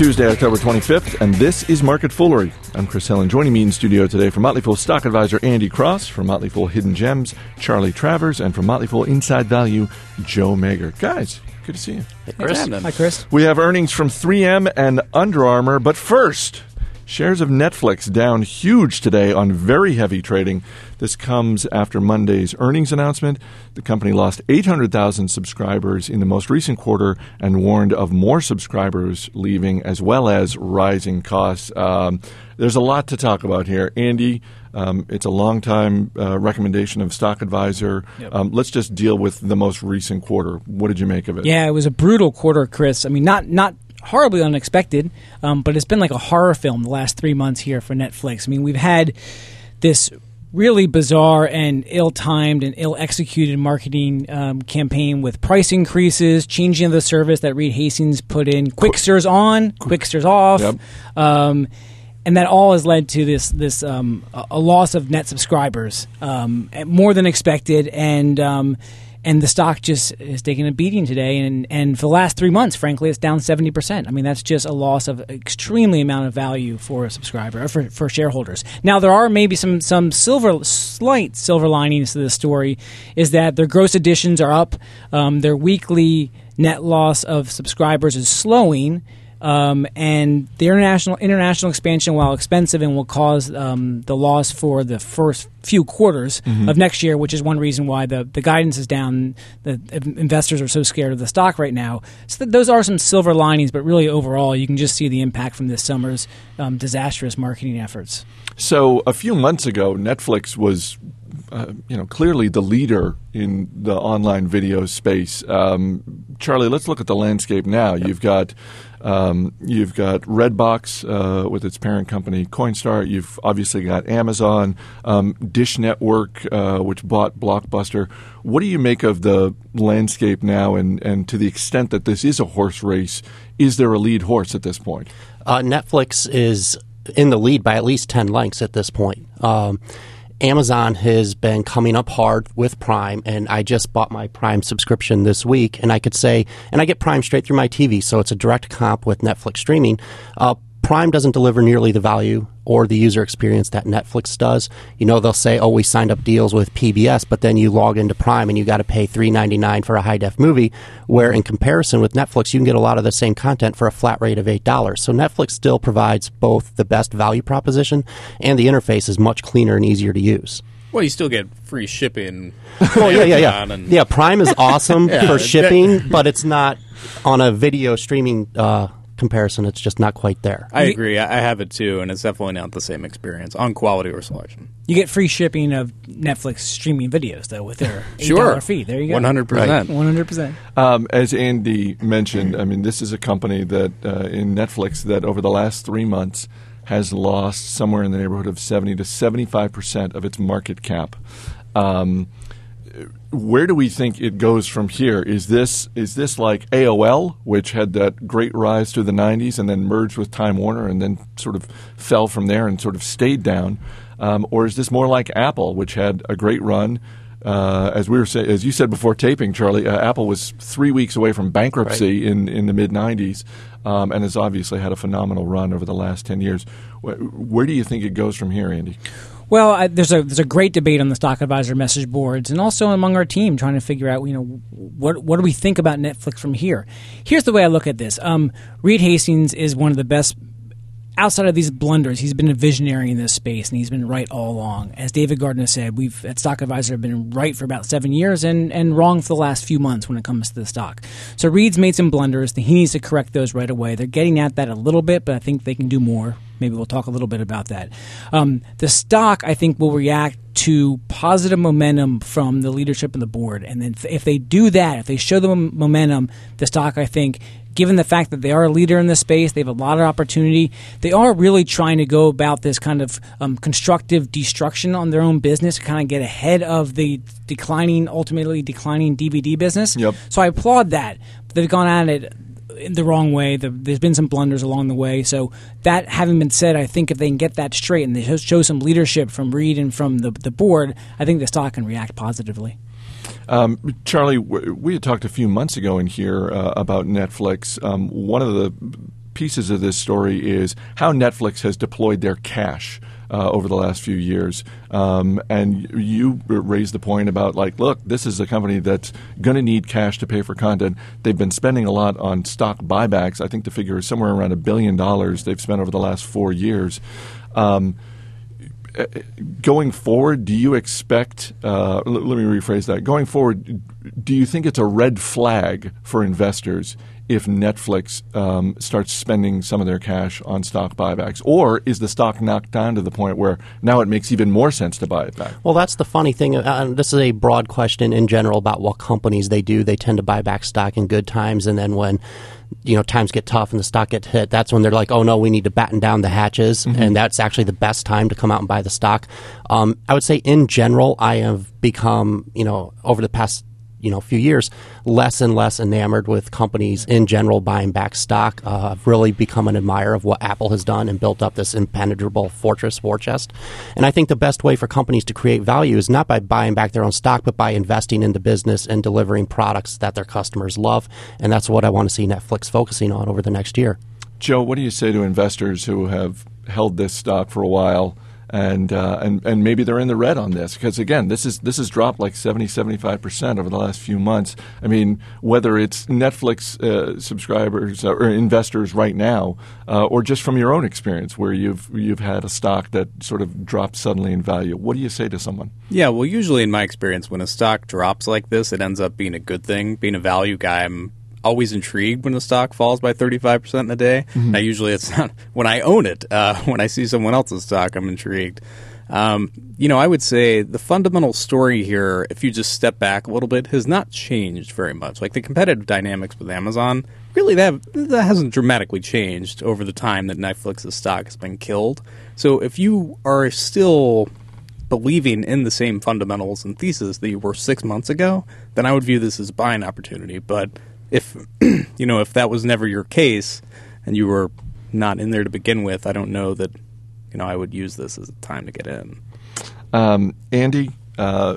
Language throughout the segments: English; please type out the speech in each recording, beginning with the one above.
Tuesday, October 25th, and this is Market Foolery. I'm Chris Hill. joining me in studio today from Motley Fool stock advisor Andy Cross, from Motley Fool Hidden Gems, Charlie Travers, and from Motley Fool Inside Value, Joe Magyer. Guys, good to see you. Hey, Chris. Hi, Chris. We have earnings from 3M and Under Armour, but first, shares of Netflix down huge today on very heavy trading. This comes after Monday's earnings announcement. The company lost 800,000 subscribers in the most recent quarter and warned of more subscribers leaving as well as rising costs. Um, there's a lot to talk about here. Andy, um, it's a long time uh, recommendation of Stock Advisor. Yep. Um, let's just deal with the most recent quarter. What did you make of it? Yeah, it was a brutal quarter, Chris. I mean, not not horribly unexpected, um, but it's been like a horror film the last three months here for Netflix. I mean, we've had this really bizarre and ill-timed and ill-executed marketing um, campaign with price increases, changing of the service that Reed Hastings put in, Qwiksters on, Qwiksters off. Yep. Um, and that all has led to this this um, a a loss of net subscribers, um, more than expected, and um, and the stock just is taking a beating today. And and for the last three months, frankly, it's down seventy percent. I mean, that's just a loss of extremely amount of value for a subscriber or for, for shareholders. Now there are maybe some some silver slight silver linings to this story, is that their gross additions are up, um, their weekly net loss of subscribers is slowing. Um, and the international international expansion, while expensive and will cause um, the loss for the first few quarters of next year, which is one reason why the, the guidance is down. The investors are so scared of the stock right now. So th- those are some silver linings, but really overall, you can just see the impact from this summer's um, disastrous marketing efforts. So a few months ago, Netflix was, uh, you know, clearly the leader in the online video space. Um, Charlie, let's look at the landscape now. You've got um, you've got Redbox uh, with its parent company Coinstar. You've obviously got Amazon, um, Dish Network, uh, which bought Blockbuster. What do you make of the landscape now? And, and to the extent that this is a horse race, is there a lead horse at this point? Uh, Netflix is in the lead by at least 10 lengths at this point. Um, Amazon has been coming up hard with Prime, and I just bought my Prime subscription this week, and I could say, and I get Prime straight through my TV, so it's a direct comp with Netflix streaming. Uh, Prime doesn't deliver nearly the value or the user experience that Netflix does. You know, they'll say, "Oh, we signed up deals with PBS," but then you log into Prime and you got to pay three ninety nine for a high def movie. Where in comparison with Netflix, you can get a lot of the same content for a flat rate of eight dollars. So Netflix still provides both the best value proposition and the interface is much cleaner and easier to use. Well, you still get free shipping. Well, yeah, yeah, yeah. And- Yeah, Prime is awesome Yeah, for shipping, but it's not on a video streaming uh, comparison. It's just not quite there. I agree. I I have it too, and it's definitely not the same experience on quality or selection. You get free shipping of Netflix streaming videos, though, with their $8 Sure, fee. There you go. One hundred percent. 100%. Um, as Andy mentioned, I mean, this is a company that uh, in Netflix that over the last three months has lost somewhere in the neighborhood of 70 to 75 percent of its market cap. Um, where do we think it goes from here? Is this is this like AOL, which had that great rise through the '90s and then merged with Time Warner and then sort of fell from there and sort of stayed down, um, or is this more like Apple, which had a great run? Uh, as we were say, as you said before taping, Charlie, uh, Apple was three weeks away from bankruptcy in, in the mid '90s, um, and has obviously had a phenomenal run over the last ten years. Where, where do you think it goes from here, Andy? Well, I, there's a there's a great debate on the stock advisor message boards, and also among our team, trying to figure out, you know, what what do we think about Netflix from here? Here's the way I look at this. Um, Reed Hastings is one of the best. Outside of these blunders, he's been a visionary in this space, and he's been right all along. As David Gardner said, we've at Stock Advisor have been right for about seven years, and and wrong for the last few months when it comes to the stock. So Reed's made some blunders. He needs to correct those right away. They're getting at that a little bit, but I think they can do more. Maybe we'll talk a little bit about that. Um, the stock, I think, will react to positive momentum from the leadership and the board. And then if they do that, if they show the momentum, the stock, I think, given the fact that they are a leader in this space, they have a lot of opportunity. They are really trying to go about this kind of um, constructive destruction on their own business, to kind of get ahead of the declining, ultimately declining DVD business. Yep. So I applaud that. They've gone at it in the wrong way. The, there's been some blunders along the way. So that having been said, I think if they can get that straight and they show- some leadership from Reed and from the, the board, I think the stock can react positively. Um, Charlie, we had talked a few months ago in here uh, about Netflix. Um, one of the pieces of this story is how Netflix has deployed their cash. Uh, over the last few years, um, and you raised the point about like, look, this is a company that's going to need cash to pay for content. They've been spending a lot on stock buybacks. I think the figure is somewhere around a billion dollars they've spent over the last four years. Um, going forward, do you expect? Uh, let me rephrase that. Going forward, do you think it's a red flag for investors if Netflix um, starts spending some of their cash on stock buybacks, or is the stock knocked down to the point where now it makes even more sense to buy it back? Well, that's the funny thing. Uh, this is a broad question in general about what companies they do. They tend to buy back stock in good times, and then when you know times get tough and the stock gets hit, that's when they're like, "Oh no, we need to batten down the hatches," mm-hmm. and that's actually the best time to come out and buy the stock. Um, I would say, in general, I have become, you know, over the past you know a few years less and less enamored with companies in general buying back stock. Uh, I've really become an admirer of what Apple has done and built up this impenetrable fortress war chest. And I think the best way for companies to create value is not by buying back their own stock, but by investing in the business and delivering products that their customers love. And that's what I want to see Netflix focusing on over the next year. Joe, what do you say to investors who have held this stock for a while? And uh, and and maybe they're in the red on this because again this is this has dropped like 70 75 percent over the last few months. I mean whether it's netflix uh, subscribers or investors right now uh, or just from your own experience where you've you've had a stock that sort of dropped suddenly in value what do you say to someone? Yeah well usually in my experience when a stock drops like this it ends up being a good thing being a value guy. I'm always intrigued when the stock falls by 35% in a day. Mm-hmm. Now, usually it's not when I own it. Uh, when I see someone else's stock, I'm intrigued. Um, you know, I would say the fundamental story here, if you just step back a little bit, has not changed very much. Like the competitive dynamics with Amazon, really that that hasn't dramatically changed over the time that Netflix's stock has been killed. So if you are still believing in the same fundamentals and thesis that you were six months ago, then I would view this as a buying opportunity. But if you know if that was never your case and you were not in there to begin with, I don't know that you know I would use this as a time to get in. Um, Andy, uh,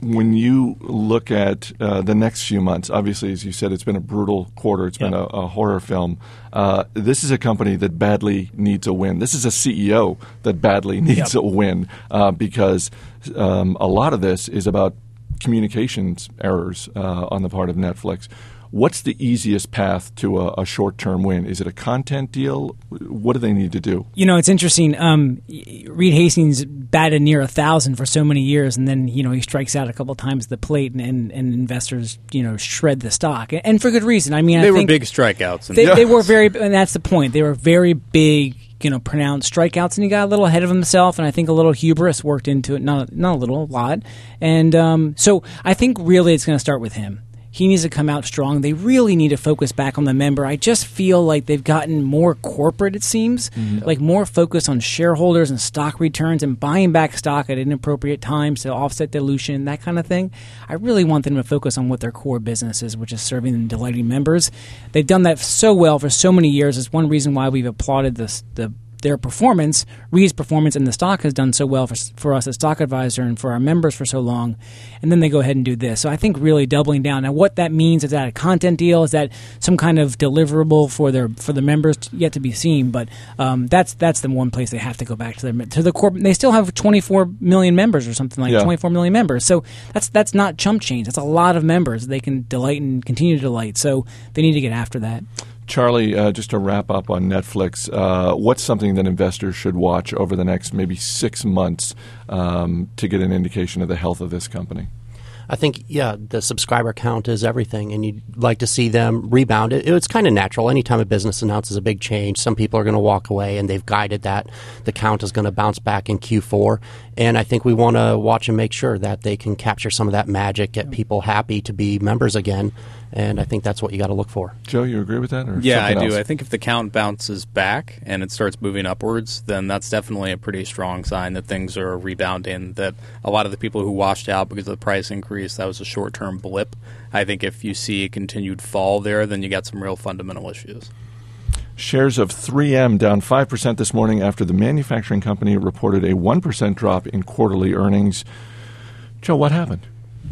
when you look at uh, the next few months, obviously, as you said, it's been a brutal quarter. It's yep. been a, a, horror film. Uh, this is a company that badly needs a win. This is a CEO that badly needs yep. a win uh, because um, a lot of this is about communications errors uh, on the part of Netflix. What's the easiest path to a, a short term win? Is it a content deal? What do they need to do? You know, it's interesting. Um, Reed Hastings batted near a thousand for so many years, and then you know he strikes out a couple times the plate, and, and, and, investors you know shred the stock, and for good reason. I mean, they I were big strikeouts. They, they were very, and that's the point. They were very big you know pronounced strikeouts, and he got a little ahead of himself, and I think a little hubris worked into it. Not not a little, a lot. And um, so I think really it's going to start with him. He needs to come out strong. They really need to focus back on the member. I just feel like they've gotten more corporate, it seems, mm-hmm. like more focus on shareholders and stock returns and buying back stock at inappropriate times to offset dilution, that kind of thing. I really want them to focus on what their core business is, which is serving and delighting members. They've done that so well for so many years. It's one reason why we've applauded this, the their performance, Reed's performance in the stock has done so well for, for us as Stock Advisor and for our members for so long. And then they go ahead and do this. So I think really doubling down. Now, what that means is that a content deal? Is that some kind of deliverable for their for the members yet to be seen? But um, that's that's the one place they have to go back to their to the corp. They still have 24 million members or something like yeah. 24 million members. So that's that's not chump change. That's a lot of members they can delight and continue to delight. So they need to get after that. Charlie, uh, just to wrap up on Netflix, uh, what's something that investors should watch over the next maybe six months um, to get an indication of the health of this company? I think, yeah, the subscriber count is everything, and you'd like to see them rebound. It, it's kind of natural. Anytime a business announces a big change, some people are going to walk away, and they've guided that the count is going to bounce back in Q4. And I think we want to watch and make sure that they can capture some of that magic, get people happy to be members again, and I think that's what you got to look for. Joe, you agree with that? yeah, I do. Else? I think if the count bounces back and it starts moving upwards, then that's definitely a pretty strong sign that things are rebounding. That a lot of the people who washed out because of the price increase, that was a short term blip. I think if you see a continued fall there, then you got some real fundamental issues. Shares of 3M down 5% this morning after the manufacturing company reported a 1% drop in quarterly earnings. Joe, what happened?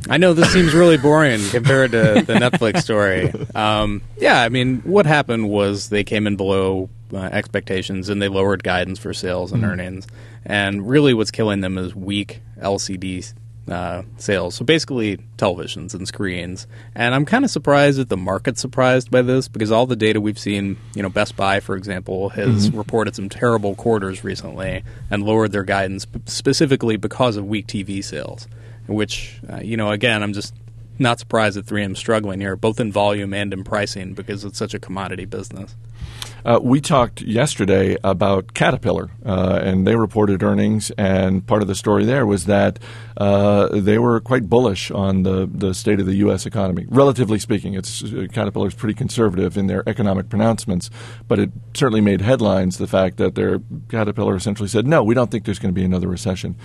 I know this seems really boring compared to the Netflix story. Um, yeah, I mean, what happened was they came in below uh, expectations and they lowered guidance for sales and earnings. And really, what's killing them is weak LCD uh, sales. So basically, televisions and screens. And I'm kind of surprised that the market's surprised by this because all the data we've seen, you know, Best Buy, for example, has reported some terrible quarters recently and lowered their guidance specifically because of weak TV sales. Which, uh, you know, again, I'm just not surprised that 3M's struggling here, both in volume and in pricing because it's such a commodity business. Uh, we talked yesterday about Caterpillar, uh, and they reported earnings. And part of the story there was that uh, they were quite bullish on the, the state of the U.S. economy. Relatively speaking, it's uh, Caterpillar's pretty conservative in their economic pronouncements, but it certainly made headlines. The fact that their Caterpillar essentially said, "No, we don't think there's going to be another recession."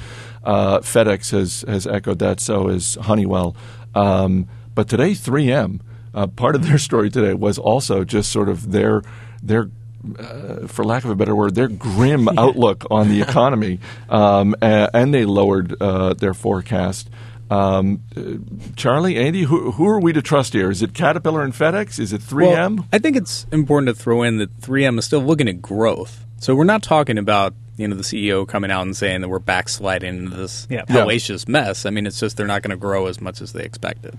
Uh, FedEx has has echoed that. So has Honeywell. Um, but today, 3M. Uh, part of their story today was also just sort of their their uh, for lack of a better word, their grim outlook on the economy, um, a- and they lowered uh, their forecast. Um, uh, Charlie, Andy, who, who are we to trust here? Is it Caterpillar and FedEx? Is it 3M? Well, I think it's important to throw in that 3M is still looking at growth. So we're not talking about you know the CEO coming out and saying that we're backsliding into this Yeah. Yeah. hellacious mess. I mean, it's just they're not going to grow as much as they expected.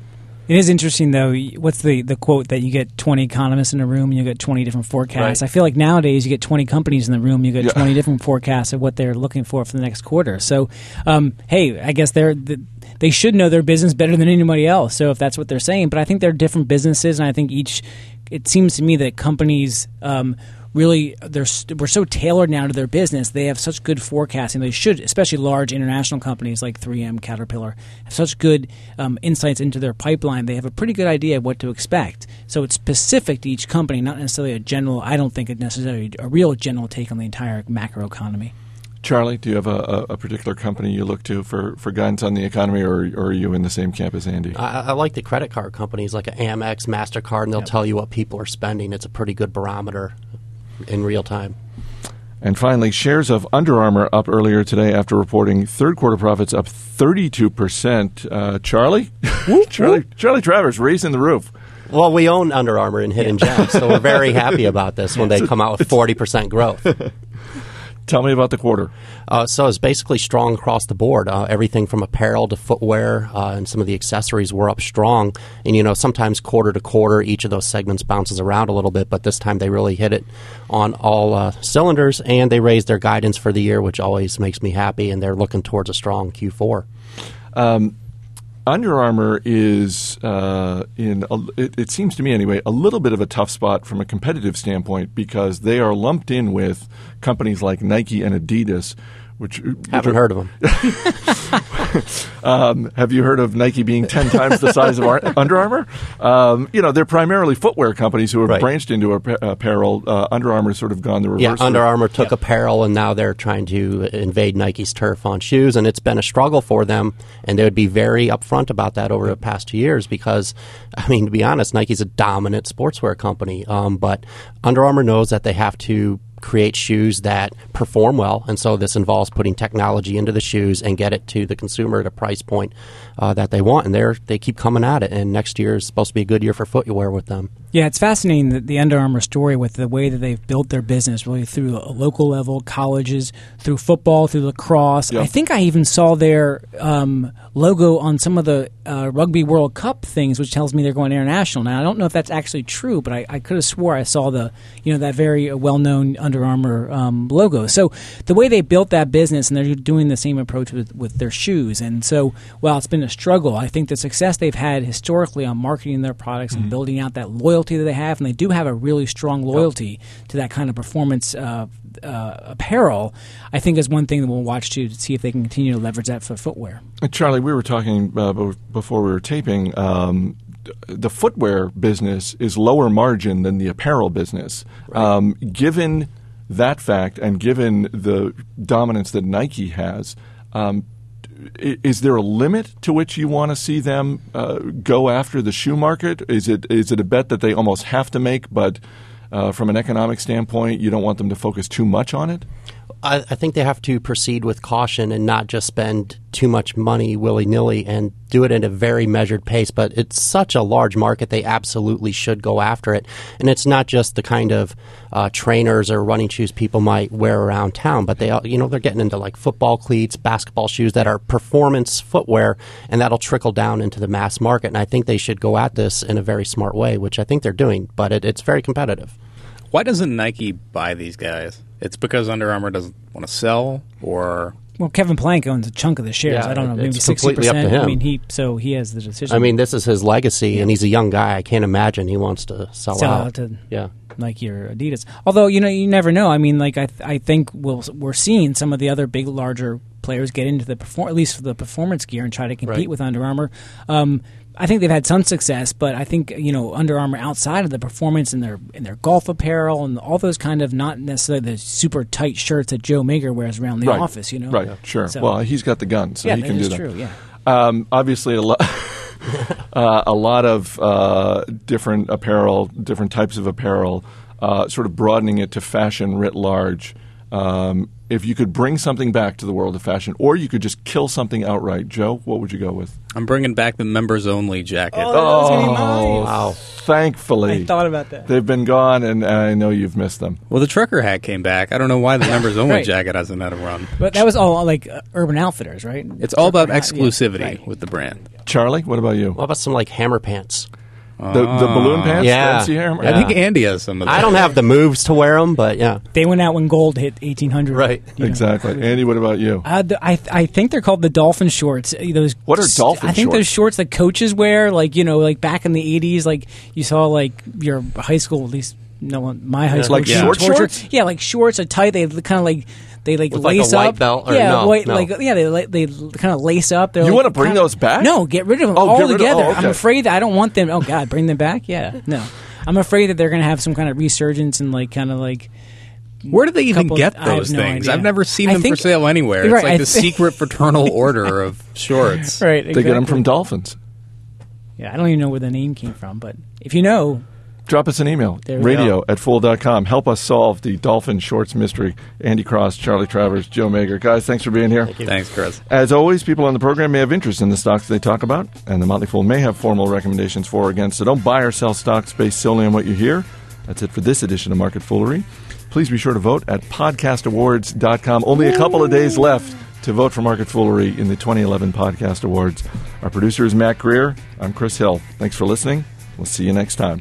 It is interesting though. What's the the quote that you get twenty economists in a room and you get twenty different forecasts? Right. I feel like nowadays you get twenty companies in the room, you get Yeah. twenty different forecasts of what they're looking for for the next quarter. So, um, hey, I guess they're. The, they should know their business better than anybody else. So if that's what they're saying, but I think they're different businesses, and I think each. It seems to me that companies um, really they're we're so tailored now to their business. They have such good forecasting. They should, especially large international companies like 3M, Caterpillar, have such good um, insights into their pipeline. They have a pretty good idea of what to expect. So it's specific to each company, not necessarily a general. I don't think it necessarily a real general take on the entire macro economy. Charlie, do you have a, a, a particular company you look to for, for guidance on the economy, or, or are you in the same camp as Andy? I, I like the credit card companies like Amex, Mastercard, and they'll tell you what people are spending. It's a pretty good barometer in real time. And finally, shares of Under Armour up earlier today after reporting third quarter profits up 32%. Uh, Charlie? Charlie, Charlie Travers raising the roof. Well, we own Under Armour and Hidden Gems, so we're very happy about this when they come out with 40% growth. Tell me about the quarter. Uh, so it's basically strong across the board. Uh, everything from apparel to footwear uh, and some of the accessories were up strong. And you know, sometimes quarter to quarter, each of those segments bounces around a little bit, but this time they really hit it on all uh, cylinders. And they raised their guidance for the year, which always makes me happy. And they're looking towards a strong Q4. Under Armour is uh, in, a, it, it seems to me anyway, a little bit of a tough spot from a competitive standpoint because they are lumped in with companies like Nike and Adidas, which which Haven't are- heard of them. Um, have you heard of Nike being ten times the size of Ar- Under Armour? Um, you know, they're primarily footwear companies who have Right. branched into apparel. Uh, Under Armour's sort of gone the reverse. Yeah, Under. Armour took apparel, and now they're trying to invade Nike's turf on shoes, and it's been a struggle for them. And they would be very upfront about that over the past two years because, I mean, to be honest, Nike's a dominant sportswear company, um, but Under Armour knows that they have to create shoes that perform well, and so this involves putting technology into the shoes and get it to the consumer at a price point uh, that they want. And they are they keep coming at it. And next year is supposed to be a good year for footwear with them. Yeah, it's fascinating that the Under Armour story with the way that they've built their business, really through a local level, colleges, through football, through lacrosse. Yeah. I think I even saw their um, logo on some of the uh, Rugby World Cup things, which tells me they're going international. Now, I don't know if that's actually true, but I, I could have swore I saw the, you know, that very uh, well-known Under Armour um, logo. So the way they built that business, and they're doing the same approach with, with their shoes. And so, while it's been a struggle, I think the success they've had historically on marketing their products and building out that loyalty that they have, and they do have a really strong loyalty to that kind of performance uh, uh, apparel, I think is one thing that we'll watch to, to see if they can continue to leverage that for footwear. Uh, Charlie, we were talking uh, before we were taping. Um, the footwear business is lower margin than the apparel business. Um, given that fact, and given the dominance that Nike has, um, is there a limit to which you want to see them uh, go after the shoe market? Is it is it a bet that they almost have to make, but uh, from an economic standpoint, you don't want them to focus too much on it? I, I think they have to proceed with caution and not just spend too much money willy nilly and do it at a very measured pace. But it's such a large market; they absolutely should go after it. And it's not just the kind of uh, trainers or running shoes people might wear around town, but they, you know, they're getting into like football cleats, basketball shoes that are performance footwear, and that'll trickle down into the mass market. And I think they should go at this in a very smart way, which I think they're doing. But it, it's very competitive. Why doesn't Nike buy these guys? It's because Under Armour doesn't want to sell, or Well, Kevin Plank owns a chunk of the shares. Yeah, I don't know, maybe it's sixty completely up to percent. I mean, he so he has the decision. I mean, this is his legacy, and he's a young guy. I can't imagine he wants to sell, Sell out. out to- yeah. like your Adidas. Although you know, you never know. I mean, like I, th- I think we'll, we're seeing some of the other big, larger players get into the perform at least for the performance gear and try to compete Right. with Under Armour. Um, I think they've had some success, but I think you know Under Armour outside of the performance in their in their golf apparel and all those kind of not necessarily the super tight shirts that Joe Magyer wears around the right. office. You know, Right. Sure. So- well, he's got the gun, so yeah, he can do is that. true. Yeah. Um, obviously, a lot, uh, a lot of uh, different apparel, different types of apparel, uh, sort of broadening it to fashion writ large. Um, if you could bring something back to the world of fashion, or you could just kill something outright, Joe, what would you go with? I'm bringing back the members only jacket. Oh, Wow. Thankfully, I thought about that. they've been gone, and I know you've missed them. Well, the trucker hat came back. I don't know why the members only Right. jacket hasn't had a run. But that was all like uh, Urban Outfitters, right? It's all about Yeah, exclusivity right. with the brand. Charlie, what about you? What about some like hammer pants? The, the balloon pants? Yeah. The MC Hammer? I think Andy has some of that. I don't have the moves to wear them, but yeah. They went out when gold hit eighteen hundred. Right. you know. Exactly. Andy, what about you? Uh, the, I I think they're called the dolphin shorts. Uh, Those What are dolphin I think shorts? those shorts that coaches wear, like you know, like back in the eighties, like you saw like your high school, at least no one, my high school, Like was short shorts? Yeah, like shorts are tight. They kind of like they like With, like, a lace white up. belt or yeah, no, white, no. like yeah, they la- they kind of lace up. They're You like wanna bring kinda- those back? No, get rid of them Oh, get rid of- altogether. oh, okay. I'm afraid that I don't want them. Oh God, bring them back. Yeah, no, I'm afraid that they're going to have some kind of resurgence and like kind of like. Where do they even couple- get I have those no things? idea. I've never seen I them think- for sale anywhere. You're It's right, like I the think- secret fraternal order of shorts. Right, They get them from Dolphins. Yeah, I don't even know where the name came from, but if you know, Drop us an email, radio at fool.com. Help us solve the Dolphin Shorts mystery. Andy Cross, Charlie Travers, Joe Magyer. Guys, thanks for being here. Thanks, Chris. As always, people on the program may have interest in the stocks they talk about, and the Motley Fool may have formal recommendations for or against. So don't buy or sell stocks based solely on what you hear. That's it for this edition of Market Foolery. Please be sure to vote at podcastawards.com. Only a couple of days left to vote for Market Foolery in the 2011 Podcast Awards. Our producer is Matt Greer. I'm Chris Hill. Thanks for listening. We'll see you next time.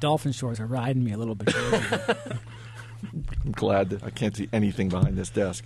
Dolphin shorts are riding me a little bit. I'm glad that I can't see anything behind this desk.